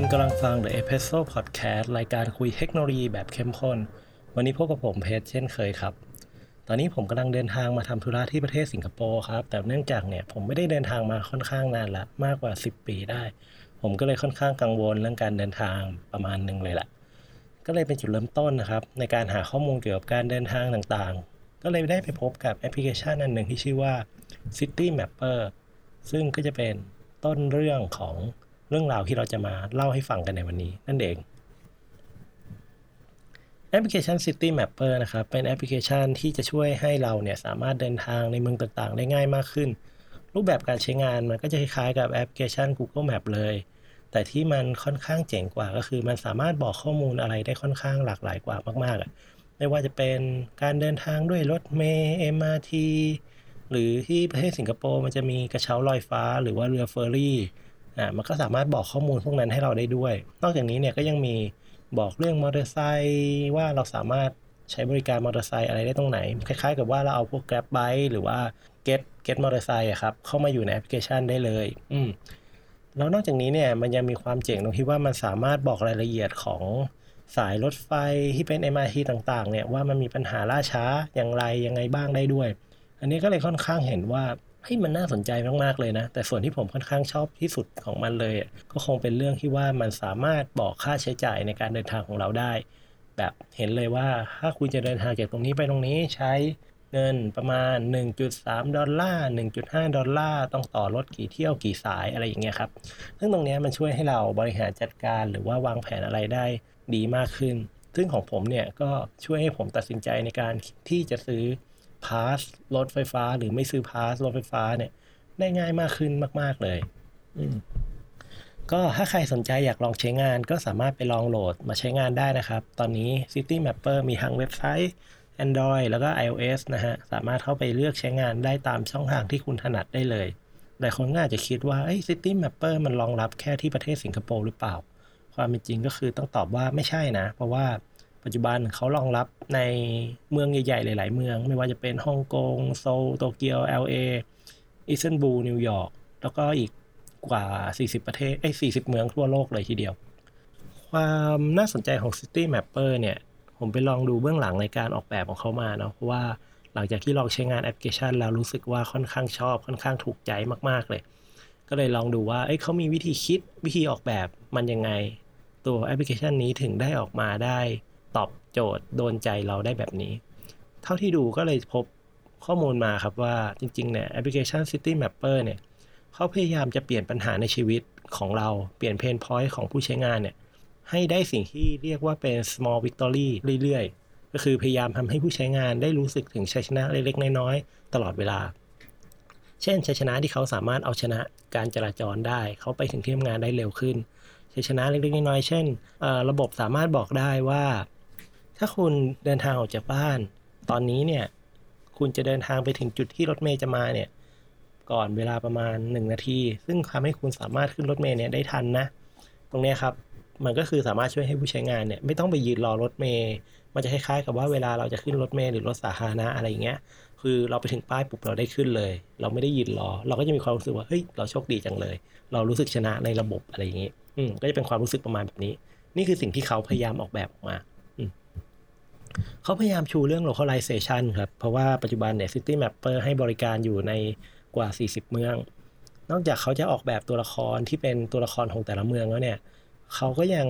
คุณกำลังฟัง The e p i s o d Podcast รายการคุยเทคโนโลยีแบบเข้มข้น วันนี้พบกับผมเพชรเช่นเคยครับ ตอนนี้ผมกำลังเดินทางมาทำธุระที่ประเทศสิงคโปร์ครับ แต่เนื่องจากเนี่ยผมไม่ได้เดินทางมาค่อนข้างนานละ มากกว่า 10 ปีได้ ผมก็เลยค่อนข้างกังวลเรื่องการเดินทางประมาณหนึ่งเลยแหละก็เลยเป็นจุดเริ่มต้นนะครับ ในการหาข้อมูลเกี่ยวกับการเดินทางต่างๆ ก็เลยได้ไปพบกับแอปพลิเคชันอันหนึ่งที่ชื่อว่า City Mapper ซึ่งก็จะเป็นต้นเรื่องของ เรื่องราวที่เราจะมาเล่าให้ฟังกันในวันนี้ นั่นเองแอปพลิเคชัน City Mapper นะครับ เป็นแอปพลิเคชันที่จะช่วยให้เราเนี่ยสามารถเดินทางในเมืองต่างๆ ได้ง่ายมากขึ้น รูปแบบการใช้งานมันก็จะคล้ายๆกับแอปพลิเคชัน Google Map เลย แต่ที่มันค่อนข้างเจ๋งกว่าก็คือมันสามารถบอกข้อมูลอะไรได้ค่อนข้างหลากหลายกว่ามากๆ ไม่ว่าจะเป็นการเดินทางด้วยรถเมล์ MRT หรือที่ประเทศสิงคโปร์มันจะมีกระเช้าลอยฟ้า หรือว่าเรือเฟอร์รี่ อ่ามันก็สามารถบอกข้อมูลพวกนั้นให้เราได้ด้วย นอกจากนี้เนี่ยก็ยังมีบอกเรื่องมอเตอร์ไซค์ว่าเราสามารถใช้บริการมอเตอร์ไซค์อะไรได้ตรงไหน คล้ายๆ กับว่าเราเอาพวก Grab Bike หรือว่า Get Get มอเตอร์ไซค์อะครับเข้ามาอยู่ในแอปพลิเคชันได้เลย อืมแล้วนอกจากนี้เนี่ยมันยังมีความเจ๋งตรงที่ว่ามันสามารถบอกรายละเอียดของสายรถไฟที่เป็น MRT ต่างๆ เนี่ยว่ามันมีปัญหาล่าช้าอย่างไรยังไงบ้างได้ด้วย อันนี้ก็เลยค่อนข้างเห็นว่า เฮ้ยมันน่าสนใจมากๆเลยนะ แต่ส่วนที่ผมค่อนข้างชอบที่สุดของมันเลย ก็คงเป็นเรื่องที่ว่ามันสามารถบอกค่าใช้จ่ายในการเดินทางของเราได้ แบบเห็นเลยว่าถ้าคุณจะเดินทางจากตรงนี้ไปตรงนี้ใช้เงินประมาณ 1.3 ดอลลาร์ 1.5 ดอลลาร์ ต้องต่อรถกี่เที่ยวกี่สายอะไรอย่างเงี้ยครับ ซึ่งตรงนี้มันช่วยให้เราบริหารจัดการหรือว่าวางแผนอะไรได้ดีมากขึ้น ซึ่งของผมเนี่ยก็ช่วยให้ผมตัดสินใจในการที่จะซื้อ พาสรถไฟฟ้า หรือไม่ซื้อพาสรถไฟฟ้าเนี่ย ได้ง่ายมากขึ้นมาก ๆเลยก็ถ้าใครสนใจอยากลองใช้งานก็สามารถไปลองโหลดมาใช้งานได้นะครับ ตอนนี้ City Mapper มีทั้งเว็บไซต์ Android แล้วก็ iOS นะฮะ สามารถเข้าไปเลือกใช้งานได้ตามช่องทางที่คุณถนัดได้เลย หลายคนก็อาจจะคิดว่า City Mapper มันรองรับแค่ที่ประเทศสิงคโปร์หรือเปล่า ความเป็นจริงก็คือต้องตอบว่าไม่ใช่นะ เพราะว่า ปัจจุบันเขารองรับในเมืองใหญ่ๆ หลาย ๆ เมือง ไม่ว่าจะเป็นฮ่องกงโซลโตเกียว LA อิสตันบูลนิวยอร์กแล้วก็อีกกว่า 40 ประเทศเอ้40 เมืองทั่วโลกเลยทีเดียว ความน่าสนใจของ City Mapper เนี่ย ผมไปลองดูเบื้องหลังในการออกแบบของเขามาเนาะเพราะว่าหลังจากที่ลองใช้งานแอปพลิเคชัน แล้วรู้สึกว่าค่อนข้างชอบค่อนข้างถูกใจมากๆเลย ก็เลยลองดูว่าเอ้ยเขามีวิธีคิดวิธีออกแบบมันยังไง ตัวแอปพลิเคชันนี้ถึงได้ออกมาได้ ตอบโจทย์โดนใจเราได้แบบนี้ เท่าที่ดูก็เลยพบข้อมูลมาครับว่าจริงๆเนี่ยแอปพลิเคชัน City Mapper เนี่ยเขาพยายามจะเปลี่ยนปัญหาในชีวิตของเราเปลี่ยน pain point ของผู้ใช้งานเนี่ยให้ได้สิ่งที่เรียกว่าเป็น small victory เรื่อยๆ ก็คือพยายามทำให้ผู้ใช้งานได้รู้สึกถึงชัยชนะเล็กๆ น้อยๆ ตลอดเวลา เช่นชัยชนะที่เขาสามารถเอาชนะการจราจรได้ เขาไปถึงที่ทำงานได้เร็วขึ้นชัยชนะเล็กๆ น้อยๆ เช่น ระบบสามารถบอกได้ว่า ถ้าคุณเดินทางออกจากบ้าน ตอนนี้เนี่ย คุณจะเดินทางไปถึงจุดที่รถเมย์จะมาเนี่ย ก่อนเวลาประมาณ 1 นาที ซึ่งทำให้คุณสามารถขึ้นรถเมย์เนี่ยได้ทันนะ ตรงนี้ครับ มันก็คือสามารถช่วยให้ผู้ใช้งานเนี่ยไม่ต้องไปยืนรอรถเมย์ มันจะคล้ายๆกับว่าเวลาเราจะขึ้นรถเมย์หรือรถสาธารณะอะไรอย่างเงี้ย คือเราไปถึงป้ายปุ๊บเราได้ขึ้นเลย เราไม่ได้ยืนรอ เราก็จะมีความรู้สึกว่า เฮ้ย เราโชคดีจังเลย เรารู้สึกชนะในระบบอะไรอย่างงี้ อืม ก็จะเป็นความรู้สึกประมาณแบบนี้ นี่คือสิ่งที่เขาพยายามออกแบบออกมา เขาพยายามชูเรื่อง localization ครับ เพราะว่าปัจจุบันเนี่ย City Mapper ให้บริการอยู่ในกว่า 40 เมือง นอกจากเขาจะออกแบบตัวละครที่เป็นตัวละครของแต่ละเมืองแล้วเนี่ยเขาก็ยัง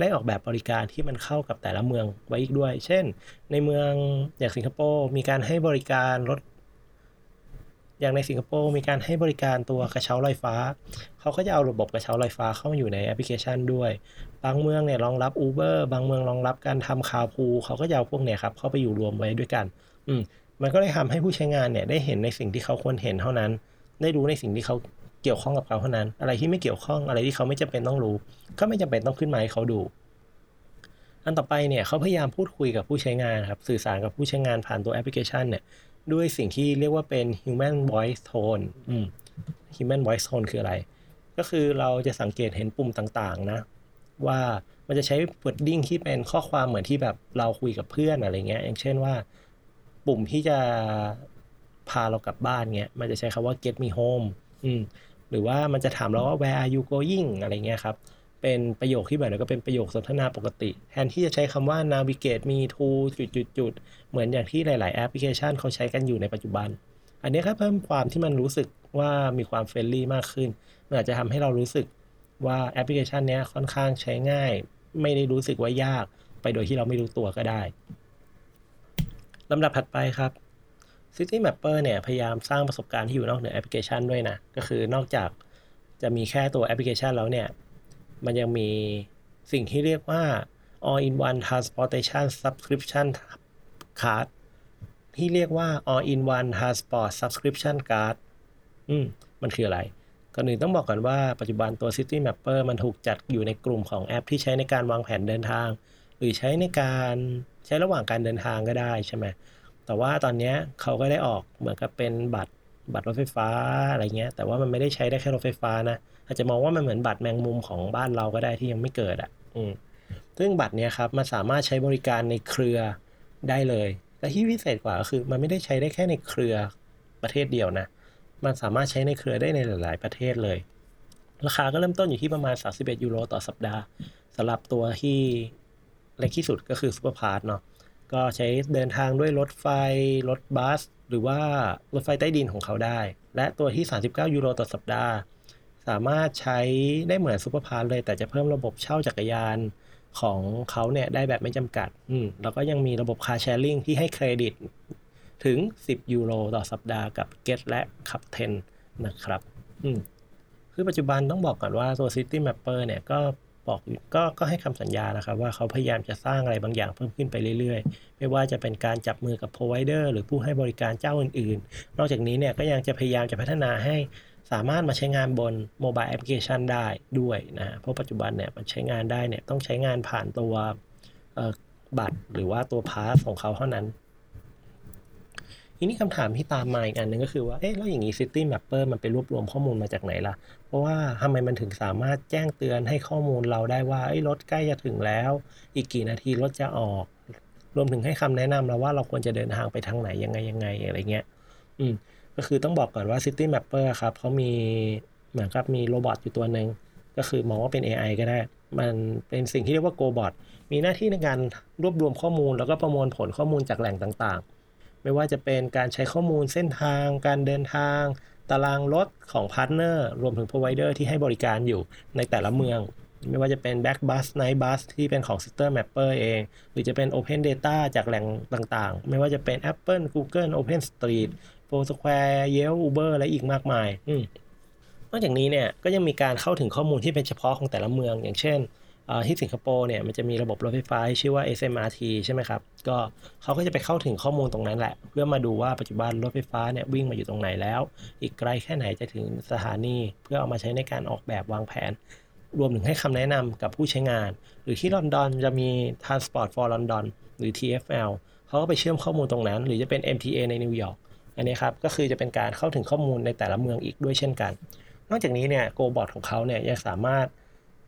ได้ออกแบบบริการที่มันเข้ากับแต่ละเมืองไว้อีกด้วย เช่น ในเมืองอย่างสิงคโปร์มีการให้บริการรถ อย่างในสิงคโปร์มีการให้บริการตัวกระเช้าลอยฟ้า เขาก็จะเอาระบบกระเช้าลอยฟ้าเข้ามาอยู่ในแอปพลิเคชันด้วย บางเมืองเนี่ยรองรับ Uber บางเมืองรองรับการทำ carpool เขาก็จะเอาพวกเนี่ยครับเข้าไปอยู่รวมไว้ด้วยกัน อืมมันก็เลยทำให้ผู้ใช้งานเนี่ยได้เห็นในสิ่งที่เขาควรเห็นเท่านั้น ได้รู้ในสิ่งที่เขาเกี่ยวข้องกับเขาเท่านั้น อะไรที่ไม่เกี่ยวข้องอะไรที่เขาไม่จำเป็นต้องรู้ ก็ไม่จำเป็นต้องขึ้นมาให้เขาดู อันต่อไปเนี่ยเขาพยายามพูดคุยกับผู้ใช้งานครับ สื่อสารกับผู้ใช้งานผ่านตัวแอปพลิเคชันเนี่ยด้วยสิ่งที่เรียกว่าเป็น human voice tone human voice tone คืออะไร ก็คือเราจะสังเกตเห็นปุ่มต่างๆนะ ว่ามันจะใช้ wording ที่เป็นข้อความเหมือนที่แบบเราคุยกับเพื่อนอะไรเงี้ยอย่างเช่นว่า ปุ่มที่จะพาเรากลับบ้านเงี้ยมันจะใช้คาว่า get me home อืมหรือว่ามันจะถามเราว่า where are you going อะไรเงี้ยครับ เป็นประโยคที่แบบแล้วก็เป็นประโยคสนทนาปกติ แทนที่จะใช้คำว่า navigate me to จุดๆเหมือนอย่างที่หลาย ๆ แอปพลิเคชันเขาใช้กันอยู่ในปัจจุบัน อันนี้ครับเพิ่มความที่มันรู้สึกว่ามีความ friendly มากขึ้น มันอาจจะทำให้เรารู้สึกว่าแอปพลิเคชันนี้ค่อนข้างใช้ง่าย ไม่ได้รู้สึกว่ายากไปโดยที่เราไม่รู้ตัวก็ได้ลำดับถัดไปครับ City Mapper เนี่ยพยายามสร้างประสบการณ์ที่อยู่นอกเหนือแอปพลิเคชันด้วยนะ ก็คือนอกจากจะมีแค่ตัวแอปพลิเคชันแล้วเนี่ย มันยังมีสิ่งที่เรียกว่า all in one transportation subscription card ที่เรียกว่า all in one transport subscription card อืม มันคืออะไรก่อนอื่นต้องบอกก่อนว่าปัจจุบันตัว City Mapper มันถูกจัดอยู่ในกลุ่มของแอปที่ใช้ในการวางแผนเดินทาง หรือใช้ในการใช้ระหว่างการเดินทางก็ได้ใช่ไหมแต่ว่าตอนนี้เขาก็ได้ออกเหมือนกับเป็นบัตรบัตรรถไฟฟ้าอะไรเงี้ย แต่ว่ามันไม่ได้ใช้ได้แค่รถไฟฟ้านะ อาจจะมองว่ามันเหมือนบัตรแมงมุมของบ้านเราก็ได้ที่ยังไม่เกิดอะ อืมซึ่งบัตรเนี้ยครับมันสามารถใช้บริการในเครือได้เลย และที่พิเศษกว่าก็คือ มันไม่ได้ใช้ได้แค่ในเครือประเทศเดียวนะ มันสามารถใช้ในเครือได้ในหลาย ๆ ประเทศเลย ราคาก็เริ่มต้นอยู่ที่ประมาณ 31 ยูโรต่อสัปดาห์สำหรับตัวที่เล็กที่สุดก็คือ Super Pass เนาะก็ใช้เดินทางด้วยรถไฟ รถบัส หรือว่ารถไฟใต้ดินของเขาได้ และตัวที่ 39 ยูโรต่อสัปดาห์ สามารถใช้ได้เหมือน Super Pass เลย แต่จะเพิ่มระบบเช่าจักรยานของเขาเนี่ยได้แบบไม่จำกัด อืมแล้วก็ยังมีระบบ car sharing ที่ให้เครดิตถึง 10 ยูโรต่อสัปดาห์กับ Gett และKapten นะครับ อืมคือปัจจุบันต้องบอกก่อนว่าตัว City Mapper เนี่ยก็บอกก็ก็ให้คำสัญญานะครับ ว่าเขาพยายามจะสร้างอะไรบางอย่างเพิ่มขึ้นไปเรื่อยๆ ไม่ว่าจะเป็นการจับมือกับ provider หรือผู้ให้บริการเจ้าอื่นๆ นอกจากนี้เนี่ยก็ยังจะพยายามจะพัฒนาให้ สามารถมาใช้งานบน mobile application ได้ด้วยนะ เพราะปัจจุบันเนี่ยมันใช้งานได้เนี่ยต้องใช้งานผ่านตัวบัตรหรือว่าตัว pass ของเขาเท่านั้นทีนี้คำถามที่ตามมาอีกอันนึงก็คือว่า เอ๊ะ แล้วอย่างนี้ City Mapper มันไปรวบรวมข้อมูลมาจากไหนล่ะ เพราะว่าทำไมมันถึงสามารถแจ้งเตือนให้ข้อมูลเราได้ว่าไอ้รถใกล้จะถึงแล้ว อีกกี่นาทีรถจะออก รวมถึงให้คำแนะนำเราว่าเราควรจะเดินทางไปทางไหนยังไงยังไงอะไรเงี้ย อืม ก็คือต้องบอกก่อนว่า City Mapper ครับเขามีเหมือนกับมีโรบอทอยู่ตัวหนึ่งก็คือมองว่าเป็น AI ก็ได้ มันเป็นสิ่งที่เรียกว่า GoBot มีหน้าที่ในการรวบรวมข้อมูล แล้วก็ประมวลผลข้อมูลจากแหล่งต่างๆ ไม่ว่าจะเป็นการใช้ข้อมูลเส้นทาง การเดินทาง ตารางรถของ partner รวมถึง provider ที่ให้บริการอยู่ในแต่ละเมือง ไม่ว่าจะเป็น Black Bus Night Bus ที่เป็นของ City Mapper เอง หรือจะเป็น Open Data จากแหล่งต่างๆ ไม่ว่าจะเป็น Apple Google Open Street Foursquare Yelp Uber และอีกมากมายนอกจากนี้เนี่ยก็ยังมีการเข้าถึงข้อมูลที่เป็นเฉพาะของแต่ละเมือง อย่างเช่นที่สิงคโปร์เนี่ยมันจะมีระบบรถไฟฟ้าชื่อว่า SMRT ใช่ไหมครับ ก็เขาก็จะไปเข้าถึงข้อมูลตรงนั้นแหละ เพื่อมาดูว่าปัจจุบันรถไฟฟ้าเนี่ยวิ่งมาอยู่ตรงไหนแล้ว อีกไกลแค่ไหนจะถึงสถานี เพื่อเอามาใช้ในการออกแบบวางแผน รวมถึงให้คำแนะนำกับผู้ใช้งาน หรือที่ลอนดอนจะมี Transport for London หรือ TFL เขาก็ไปเชื่อมข้อมูลตรงนั้น หรือจะเป็น MTA ในนิวยอร์ก อันนี้ครับก็คือจะเป็นการเข้าถึงข้อมูลในแต่ละเมืองอีกด้วยเช่นกัน นอกจากนี้เนี่ยโกบอทของเขาเนี่ยยังสามารถ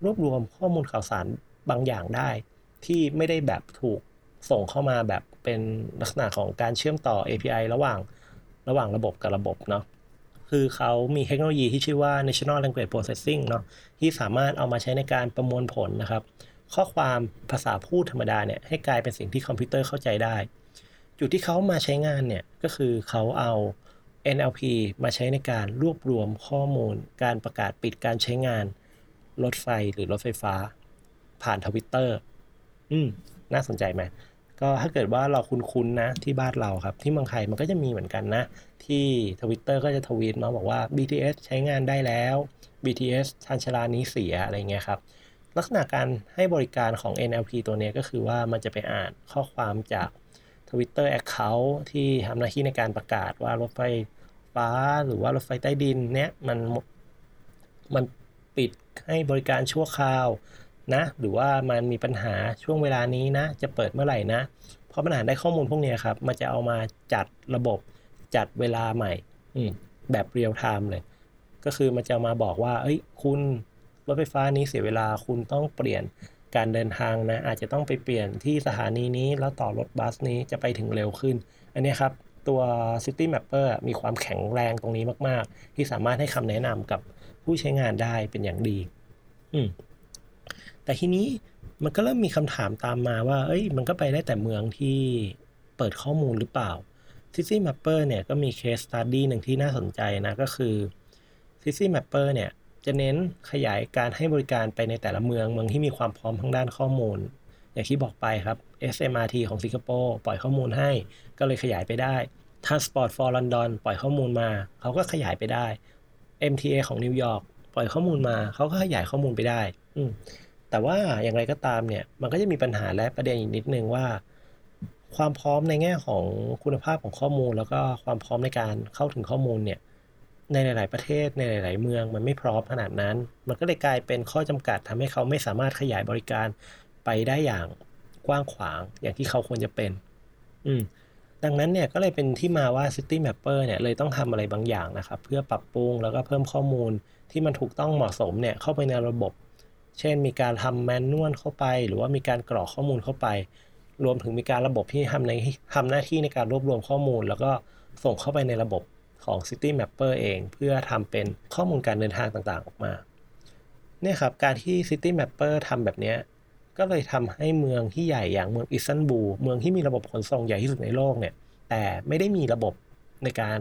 รวบรวมข้อมูลข่าวสารบางอย่างได้ ที่ไม่ได้แบบถูกส่งเข้ามาแบบเป็นลักษณะของการเชื่อมต่อ API ระหว่างระหว่างระบบกับระบบเนาะคือเขามีเทคโนโลยีที่ชื่อว่า National Language Processing เนาะที่สามารถเอามาใช้ในการประมวลผลนะครับ ข้อความภาษาพูดธรรมดาเนี่ยให้กลายเป็นสิ่งที่คอมพิวเตอร์เข้าใจได้ จุดที่เขามาใช้งานเนี่ยก็คือเขาเอา NLP มาใช้ในการรวบรวมข้อมูล การประกาศปิดการใช้งาน รถไฟหรือรถไฟฟ้า ผ่านทวิตเตอร์อืมน่าสนใจไหมก็ถ้าเกิดว่าเราคุ้นๆนะที่บ้านเราครับ ที่เมืองไทยมันก็จะมีเหมือนกันนะ ที่ทวิตเตอร์ก็จะทวีตมาบอกว่า BTS ใช้งานได้แล้ว BTS ชันชลานี้เสียอะไรเงี้ยครับ ลักษณะการให้บริการของ NLP ตัวนี้ก็คือว่ามันจะไปอ่านข้อความจาก Twitter Account ที่ทำหน้าที่ในการประกาศว่ารถไฟฟ้าหรือว่ารถไฟใต้ดินเนี้ยมันมันปิดให้บริการชั่วคราวนะหรือว่ามันมีปัญหาช่วงเวลานี้นะ จะเปิดเมื่อไหร่นะ เพอปัญหาได้ข้อมูลพวกนี้ครับ มันจะเอามาจัดระบบจัดเวลาใหม่แบบเรียลไทม์เลย ก็คือมันจะมาบอกว่า เอ้ย คุณรถไฟฟ้านี้เสียเวลาคุณต้องเปลี่ยน การเดินทางนะอาจจะต้องไปเปลี่ยนที่สถานีนี้แล้วต่อรถบัสนี้จะไปถึงเร็วขึ้น อันนี้ครับ ตัว City Mapper มีความแข็งแรงตรงนี้มาก ๆ ที่สามารถให้คำแนะนำกับผู้ใช้งานได้เป็นอย่างดี อืมแต่ทีนี้มันก็เริ่มมีคำถามตามมาว่า เอ้ย มันก็ไปได้แต่เมืองที่เปิดข้อมูลหรือเปล่า City Mapper เนี่ยก็มีเคสตัดดี้หนึ่งที่น่าสนใจนะก็คือ City Mapper เนี่ย จะเน้นขยายการให้บริการไปในแต่ละเมืองเมืองที่มีความพร้อมทางด้านข้อมูล อย่างที่บอกไปครับ SMRT ของสิงคโปร์ปล่อยข้อมูลให้ก็เลยขยายไปได้ Transport for London ปล่อยข้อมูลมาเขาก็ขยายไปได้ MTA ของนิวยอร์กปล่อยข้อมูลมาเขาก็ขยายข้อมูลไปได้ อืแต่ว่าอย่างไรก็ตามเนี่ยมันก็จะมีปัญหาและประเด็นอีกนิดนึงว่า ความพร้อมในแง่ของคุณภาพของข้อมูล แล้วก็ความพร้อมในการเข้าถึงข้อมูลเนี่ย ในหลาย ๆ ประเทศในหลาย ๆ เมืองมันไม่พร้อมขนาดนั้น มันก็เลยกลายเป็นข้อจำกัดทำให้เขาไม่สามารถขยายบริการไปได้อย่างกว้างขวางอย่างที่เขาควรจะเป็น อืมดังนั้นเนี่ยก็เลยเป็นที่มาว่า City Mapper เนี่ยเลยต้องทำอะไรบางอย่างนะครับ เพื่อปรับปรุงแล้วก็เพิ่มข้อมูลที่มันถูกต้องเหมาะสมเนี่ยเข้าไปในระบบ เช่น มีการทำแมนนวลเข้าไป หรือว่ามีการกรอกข้อมูลเข้าไป รวมถึงมีการระบบที่ทำในทำหน้าที่ในการรวบรวมข้อมูล แล้วก็ส่งเข้าไปในระบบ ของ City Mapper เอง เพื่อทำเป็นข้อมูลการเดินทางต่างๆ ออกมาเนี่ยครับการที่ City Mapper ทำแบบนี้ก็เลยทำให้เมืองที่ใหญ่อย่างเมืองอิสตันบูลเมืองที่มีระบบขนส่งใหญ่ที่สุดในโลกเนี่ยแต่ไม่ได้มีระบบในการ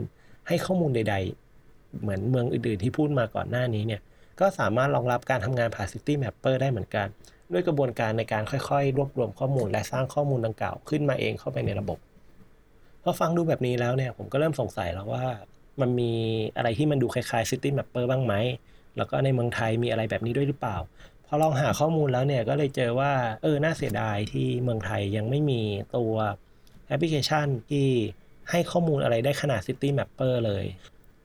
ให้ข้อมูลใด ๆ เหมือนเมืองอื่นๆที่พูดมาก่อนหน้านี้เนี่ยก็สามารถรองรับการทำงานผ่าน City Mapper ได้เหมือนกัน ด้วยกระบวนการในการค่อยๆ รวบรวมข้อมูล และสร้างข้อมูลดังกล่าวขึ้นมาเองเข้าไปในระบบ พอฟังดูแบบนี้แล้วเนี่ยผมก็เริ่มสงสัยแล้วว่า มันมีอะไรที่มันดูคล้ายๆ City Mapper บ้างไหม แล้วก็ในเมืองไทยมีอะไรแบบนี้ด้วยหรือเปล่า พอลองหาข้อมูลแล้วเนี่ยก็เลยเจอว่าเออน่าเสียดายที่เมืองไทยยังไม่มีตัวแอปพลิเคชันที่ให้ข้อมูลอะไรได้ขนาด City Mapper เลย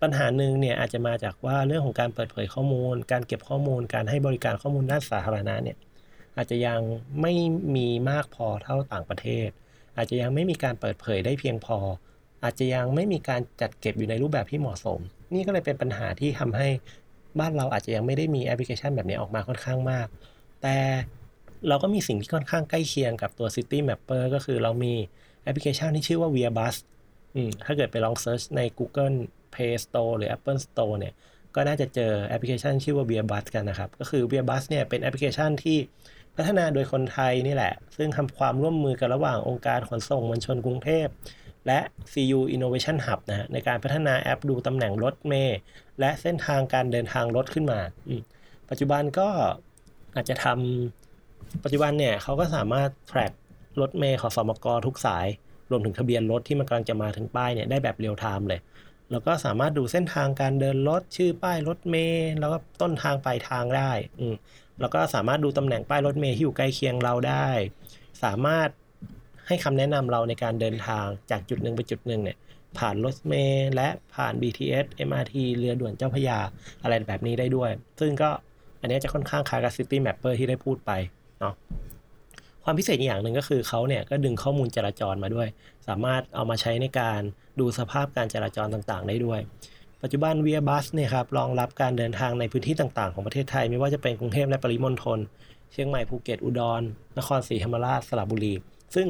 ปัญหาหนึ่งเนี่ยอาจจะมาจากว่าเรื่องของการเปิดเผยข้อมูล การเก็บข้อมูล การให้บริการข้อมูลด้านสาธารณะเนี่ยอาจจะยังไม่มีมากพอเท่าต่างประเทศ อาจจะยังไม่มีการเปิดเผยได้เพียงพอ อาจจะยังไม่มีการจัดเก็บอยู่ในรูปแบบที่เหมาะสม นี่ก็เลยเป็นปัญหาที่ทำให้บ้านเราอาจจะยังไม่ได้มีแอปพลิเคชันแบบนี้ออกมาค่อนข้างมาก แต่เราก็มีสิ่งที่ค่อนข้างใกล้เคียงกับตัว City Mapper ก็คือเรามีแอปพลิเคชันที่ชื่อว่า Via Bus ถ้าเกิดไปลอง search ใน Google Play Store หรือ Apple Store เนี่ย ก็น่าจะเจอแอปพลิเคชันชื่อว่า Via Bus กันนะครับ ก็คือ Via Bus เนี่ยเป็นแอปพลิเคชันที่ พัฒนาโดยคนไทยนี่แหละ ซึ่งทำความร่วมมือกันระหว่างองค์การขนส่งมวลชนกรุงเทพ และ CU Innovation Hub นะในการพัฒนาแอปดูตำแหน่งรถเมย์และเส้นทางการเดินทางรถขึ้นมา ปัจจุบันก็อาจจะทำปัจจุบันเนี่ยเขาก็สามารถ track รถเมย์ของ ขสมกทุกสาย รวมถึงทะเบียนรถที่มันกำลังจะมาถึงป้ายเนี่ยได้แบบเรียลไทม์เลย แล้วก็สามารถดูเส้นทางการเดินรถชื่อป้ายรถเมย์แล้วก็ต้นทางปลายทางได้อืแล้วก็สามารถดูตำแหน่งป้ายรถเมย์ที่อยู่ใกล้เคียงเราได้ สามารถให้คำแนะนำเราในการเดินทางจากจุดหนึ่งไปจุดหนึ่งเนี่ย ผ่านรถเมล์และผ่าน BTS MRT เรือด่วนเจ้าพยาอะไรแบบนี้ได้ด้วย ซึ่งก็อันนี้จะค่อนข้างคล้ายกับ City Mapper ที่ได้พูดไปเนาะ ความพิเศษอย่างหนึ่งก็คือเขาเนี่ยก็ดึงข้อมูลจราจรมาด้วย สามารถเอามาใช้ในการดูสภาพการจราจรต่างๆ ได้ด้วย ปัจจุบันเวียบัสเนี่ยครับรองรับการเดินทางในพื้นที่ต่างๆ ของประเทศไทย ไม่ว่าจะเป็นกรุงเทพและปริมณฑลเชียงใหม่ภูเก็ตอุดร นครศรีธรรมราชสระบุรี ซึ่ง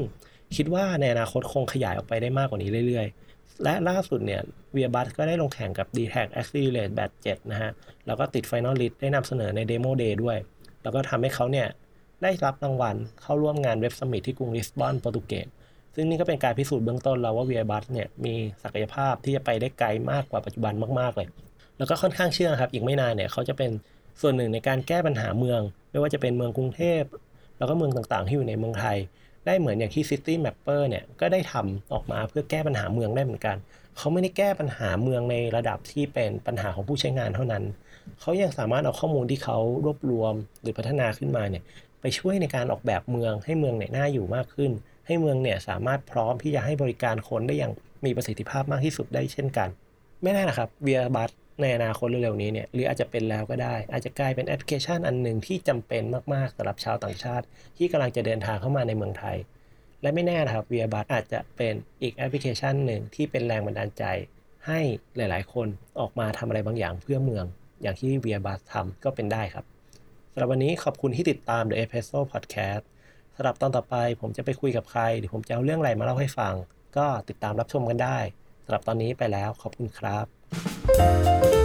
คิดว่าในอนาคตคงขยายออกไปได้มากกว่านี้เรื่อยๆ และล่าสุดเนี่ยเวียบัสก็ได้ลงแข่งกับ d t แท Accelerate Batch 7นะฮะแล้วก็ติด Final List ได้นำเสนอใน Demo Day ด้วย แล้วก็ทำให้เขาเนี่ย ได้รับรางวัลเข้าร่วมงานเว็บสมิธที่กรุงลิสบอนโปรตุเกสซึ่งนี่ก็เป็นการพิสูจน์เบื้องต้นแล้วว่าเวียบัสเนี่ยมีศักยภาพที่จะไปได้ไกลมากกว่าปัจจุบันมากๆเลย แล้วก็ค่อนข้างเชื่อครับ อีกไม่นานเนี่ยเขาจะเป็นส่วนหนึ่งในการแก้ปัญหาเมือง ไม่ว่าจะเป็นเมืองกรุงเทพ แล้วก็เมืองต่างๆ ที่อยู่ในเมืองไทย ได้เหมือนอย่างที่ City Mapper เนี่ยก็ได้ทำออกมาเพื่อแก้ปัญหาเมืองได้เหมือนกัน เขาไม่ได้แก้ปัญหาเมืองในระดับที่เป็นปัญหาของผู้ใช้งานเท่านั้น เขายังสามารถเอาข้อมูลที่เขารวบรวมหรือพัฒนาขึ้นมาเนี่ย ไปช่วยในการออกแบบเมือง ให้เมืองเนี่ยน่าอยู่มากขึ้น ให้เมืองเนี่ยสามารถพร้อมที่จะให้บริการคนได้อย่างมีประสิทธิภาพมากที่สุดได้เช่นกัน ไม่แน่นะครับเวียบัสในอนาคตเร็วๆนี้เนี่ยหรืออาจจะเป็นแล้วก็ได้ อาจจะกลายเป็นแอปพลิเคชันอันหนึ่งที่จำเป็นมากๆสำหรับชาวต่างชาติ ที่กำลังจะเดินทางเข้ามาในเมืองไทย และไม่แน่นะครับเวียบัสอาจจะเป็นอีกแอปพลิเคชันหนึ่งที่เป็นแรงบันดาลใจ ให้หลายๆ คนออกมาทำอะไรบางอย่างเพื่อเมือง อย่างที่เวียบัสทำก็เป็นได้ครับำหรับวันนี้ขอบคุณที่ติดตาม The Espresso Podcast สำหรับตอนต่อไปผมจะไปคุยกับใคร หรือผมจะเอาเรื่องอะไรมาเล่าให้ฟัง ก็ติดตามรับชมกันได้สำหรับตอนนี้ไปแล้วขอบคุณครับ